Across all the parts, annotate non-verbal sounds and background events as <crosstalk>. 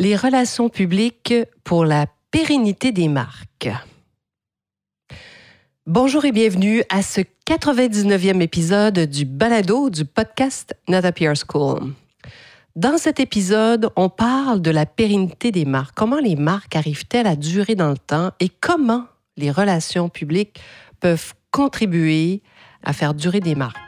Les relations publiques pour la pérennité des marques. Bonjour et bienvenue à ce 99e épisode du balado du podcast Not a PR School. Dans cet épisode, on parle de la pérennité des marques. Comment les marques arrivent-elles à durer dans le temps et comment les relations publiques peuvent contribuer à faire durer des marques?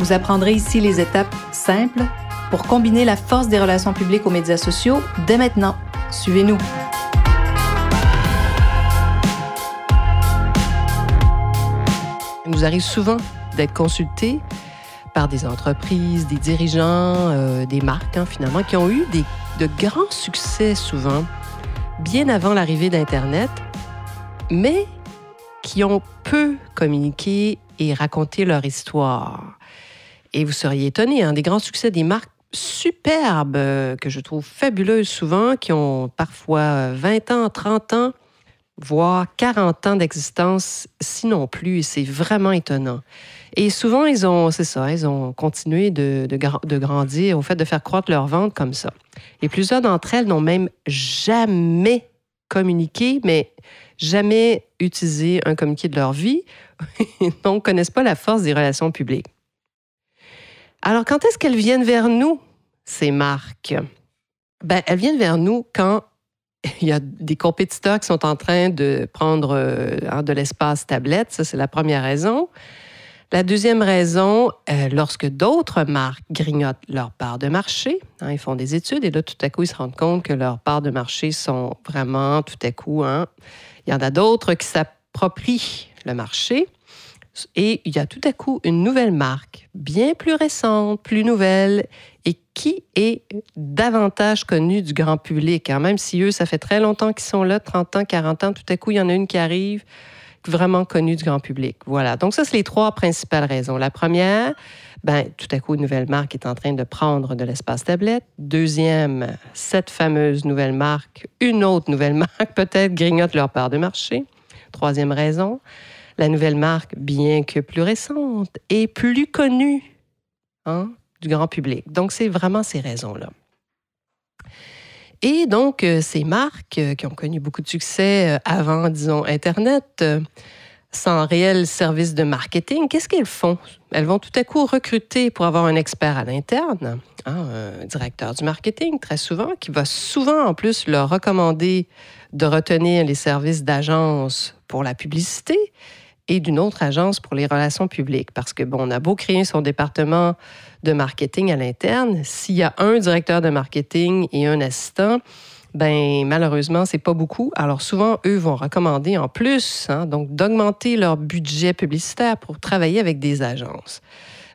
Vous apprendrez ici les étapes simples pour combiner la force des relations publiques aux médias sociaux dès maintenant. Suivez-nous. Il nous arrive souvent d'être consultés par des entreprises, des dirigeants, euh, des marques hein, finalement, qui ont eu des, de grands succès souvent, bien avant l'arrivée d'Internet, mais qui ont peu communiqué et raconté leur histoire. Et vous seriez étonné, hein, des grands succès des marques superbes, euh, que je trouve fabuleuses souvent, qui ont parfois 20 ans, 30 ans, voire 40 ans d'existence, sinon plus. C'est vraiment étonnant. Et souvent, ils ont, c'est ça, ils ont continué de, grandir au fait de faire croître leur vente comme ça. Et plusieurs d'entre elles n'ont même jamais communiqué, mais jamais utilisé un communiqué de leur vie, <laughs> donc connaissent pas la force des relations publiques. Alors, quand est-ce qu'elles viennent vers nous, ces marques? Ben, elles viennent vers nous quand il y a des compétiteurs qui sont en train de prendre euh, de l'espace tablette. Ça, c'est la première raison. La deuxième raison, euh, lorsque d'autres marques grignotent leur part de marché, hein, ils font des études et là, tout à coup, ils se rendent compte que leurs parts de marché sont vraiment, tout à coup, hein, il y en a d'autres qui s'approprient le marché. Et il y a tout à coup une nouvelle marque, bien plus récente, plus nouvelle, et qui est davantage connue du grand public. Hein. Même si eux, ça fait très longtemps qu'ils sont là, 30 ans, 40 ans, tout à coup, il y en a une qui arrive, vraiment connue du grand public. Voilà. Donc ça, c'est les trois principales raisons. La première, ben, tout à coup, une nouvelle marque est en train de prendre de l'espace tablette. Deuxième, cette fameuse nouvelle marque, une autre nouvelle <laughs> marque, peut-être grignote leur part de marché. Troisième raison, la nouvelle marque, bien que plus récente, est plus connue hein, du grand public. Donc, c'est vraiment ces raisons-là. Et donc, euh, ces marques euh, qui ont connu beaucoup de succès euh, avant, disons, Internet, sans réel service de marketing, qu'est-ce qu'elles font? Elles vont tout à coup recruter pour avoir un expert à l'interne, hein, un directeur du marketing, très souvent, qui va souvent en plus leur recommander de retenir les services d'agence pour la publicité et d'une autre agence pour les relations publiques. Parce que, bon, on a beau créer son département de marketing à l'interne, s'il y a un directeur de marketing et un assistant, ben malheureusement, c'est pas beaucoup. Alors souvent, eux vont recommander en plus, hein, donc d'augmenter leur budget publicitaire pour travailler avec des agences.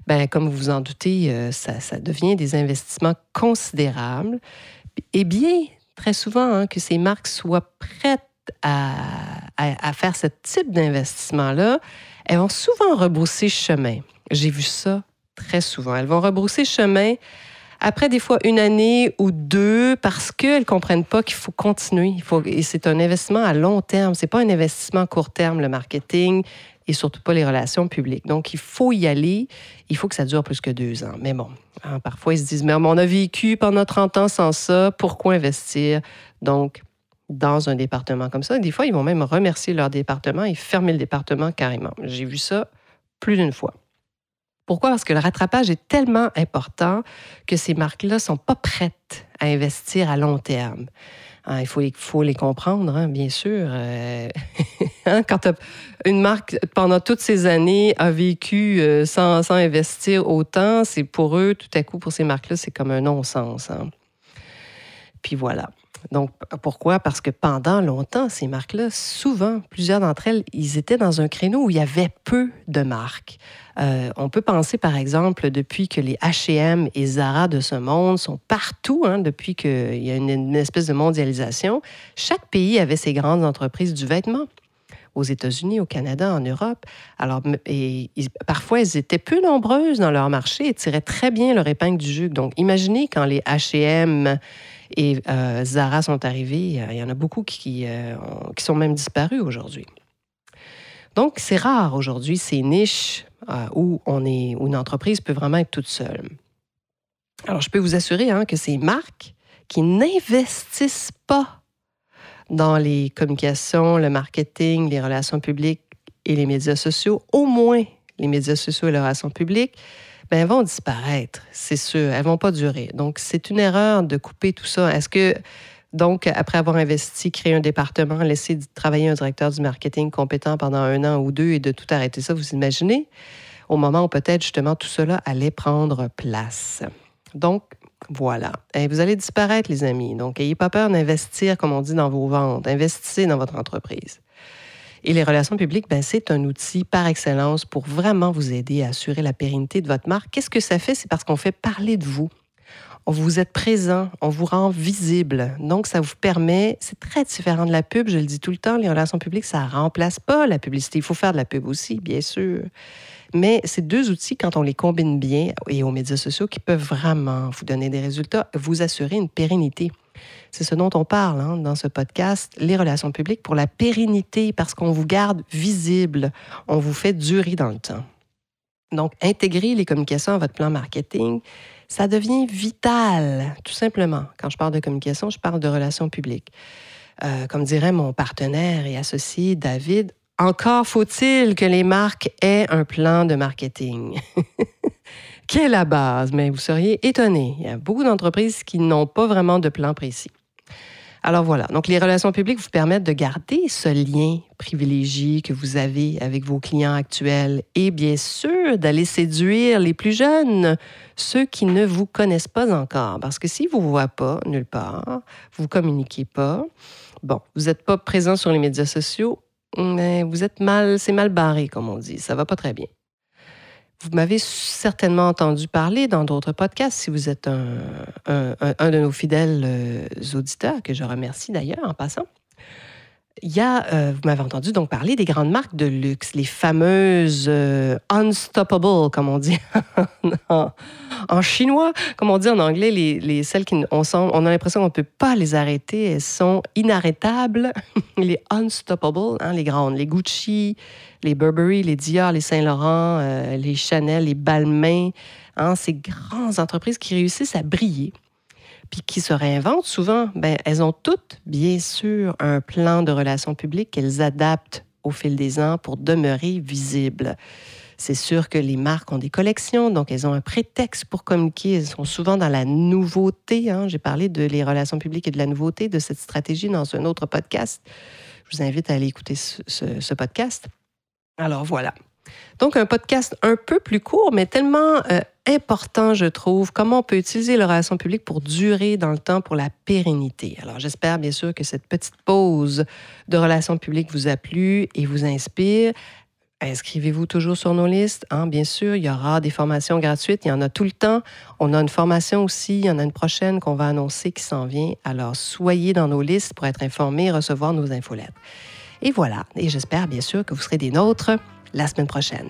Ben, comme vous vous en doutez, euh, ça, devient des investissements considérables. Et bien, très souvent, hein, que ces marques soient prêtes à, faire ce type d'investissement-là, elles vont souvent rebrousser chemin. J'ai vu ça très souvent. Elles vont rebrousser chemin après des fois une année ou deux parce qu'elles ne comprennent pas qu'il faut continuer. Il faut, et c'est un investissement à long terme. Ce n'est pas un investissement à court terme, le marketing et surtout pas les relations publiques. Donc, il faut y aller. Il faut que ça dure plus que deux ans. Mais bon, hein, parfois, ils se disent, mais on a vécu pendant 30 ans sans ça, pourquoi investir? Donc, dans un département comme ça. Des fois, ils vont même remercier leur département et fermer le département carrément. J'ai vu ça plus d'une fois. Pourquoi? Parce que le rattrapage est tellement important que ces marques-là ne sont pas prêtes à investir à long terme. Hein, il faut, il faut les comprendre, hein, bien sûr. Euh, <laughs> hein, quand une marque, pendant toutes ces années, a vécu euh, sans, sans, investir autant, c'est pour eux, tout à coup, pour ces marques-là, c'est comme un non-sens. Puis voilà. Donc, pourquoi? Parce que pendant longtemps, ces marques-là, souvent, plusieurs d'entre elles, ils étaient dans un créneau où il y avait peu de marques. Euh, on peut penser, par exemple, depuis que les H&M et Zara de ce monde sont partout, hein, depuis qu'il y a une, espèce de mondialisation, chaque pays avait ses grandes entreprises du vêtement aux États-Unis, au Canada, en Europe. Alors, parfois, elles étaient peu nombreuses dans leur marché et tiraient très bien leur épingle du jus. Donc, imaginez quand les H&M et euh, Zara sont arrivés, il y en a beaucoup qui, euh, qui sont même disparus aujourd'hui. Donc, c'est rare aujourd'hui ces niches euh, où, on est, où une entreprise peut vraiment être toute seule. Alors, je peux vous assurer hein, que ces marques qui n'investissent pas dans les communications, le marketing, les relations publiques et les médias sociaux, au moins les médias sociaux et les relations publiques, ben, elles vont disparaître, c'est sûr. Elles vont pas durer. Donc, c'est une erreur de couper tout ça. Est-ce que, donc, après avoir investi, créer un département, laisser travailler un directeur du marketing compétent pendant un an ou deux et de tout arrêter ça, vous imaginez? Au moment où peut-être justement tout cela allait prendre place. Donc, voilà. Et vous allez disparaître, les amis. Donc, n'ayez pas peur d'investir, comme on dit, dans vos ventes. Investissez dans votre entreprise. Et les relations publiques, ben, c'est un outil par excellence pour vraiment vous aider à assurer la pérennité de votre marque. Qu'est-ce que ça fait? C'est parce qu'on fait parler de vous. Vous êtes présent, on vous rend visible. Donc, ça vous permet, c'est très différent de la pub, je le dis tout le temps, les relations publiques, ça remplace pas la publicité. Il faut faire de la pub aussi, bien sûr. Mais ces deux outils, quand on les combine bien et aux médias sociaux, qui peuvent vraiment vous donner des résultats, vous assurer une pérennité. C'est ce dont on parle hein, dans ce podcast, les relations publiques pour la pérennité, parce qu'on vous garde visible, on vous fait durer dans le temps. Donc, intégrer les communications à votre plan marketing, ça devient vital, tout simplement. Quand je parle de communication, je parle de relations publiques. Euh, comme dirait mon partenaire et associé David, encore faut-il que les marques aient un plan de marketing. <laughs> Quelle est la base? Mais vous seriez étonné. Il y a beaucoup d'entreprises qui n'ont pas vraiment de plan précis. Alors voilà, donc les relations publiques vous permettent de garder ce lien privilégié que vous avez avec vos clients actuels et bien sûr d'aller séduire les plus jeunes, ceux qui ne vous connaissent pas encore. Parce que s'ils ne vous voient pas nulle part, vous ne communiquez pas, bon, vous n'êtes pas présent sur les médias sociaux, mais vous êtes mal, c'est mal barré, comme on dit. Ça va pas très bien. Vous m'avez certainement entendu parler dans d'autres podcasts, si vous êtes un, un, de nos fidèles euh, auditeurs, que je remercie d'ailleurs en passant il y a, euh, vous m'avez entendu donc parler des grandes marques de luxe, les fameuses euh, unstoppable, comme on dit <laughs> en, chinois, comme on dit en anglais, les, les celles qui on, on a l'impression qu'on ne peut pas les arrêter, elles sont inarrêtables. <laughs> les unstoppable, hein, les grandes, les Gucci, les Burberry, les Dior, les Saint-Laurent, euh, les Chanel, les Balmain, hein, ces grandes entreprises qui réussissent à briller puis qui se réinventent souvent, ben, elles ont toutes, bien sûr, un plan de relations publiques qu'elles adaptent au fil des ans pour demeurer visibles. C'est sûr que les marques ont des collections, donc elles ont un prétexte pour communiquer. Elles sont souvent dans la nouveauté. Hein. J'ai parlé de les relations publiques et de la nouveauté de cette stratégie dans un autre podcast. Je vous invite à aller écouter ce, podcast. Alors voilà. Donc un podcast un peu plus court, mais tellement euh, important, je trouve, comment on peut utiliser les relations publiques pour durer dans le temps, pour la pérennité. Alors, j'espère bien sûr que cette petite pause de relations publiques vous a plu et vous inspire. Inscrivez-vous toujours sur nos listes. Hein, bien sûr, il y aura des formations gratuites. Il y en a tout le temps. On a une formation aussi. Il y en a une prochaine qu'on va annoncer qui s'en vient. Alors, soyez dans nos listes pour être informés et recevoir nos infolettes. Et voilà. Et j'espère bien sûr que vous serez des nôtres la semaine prochaine.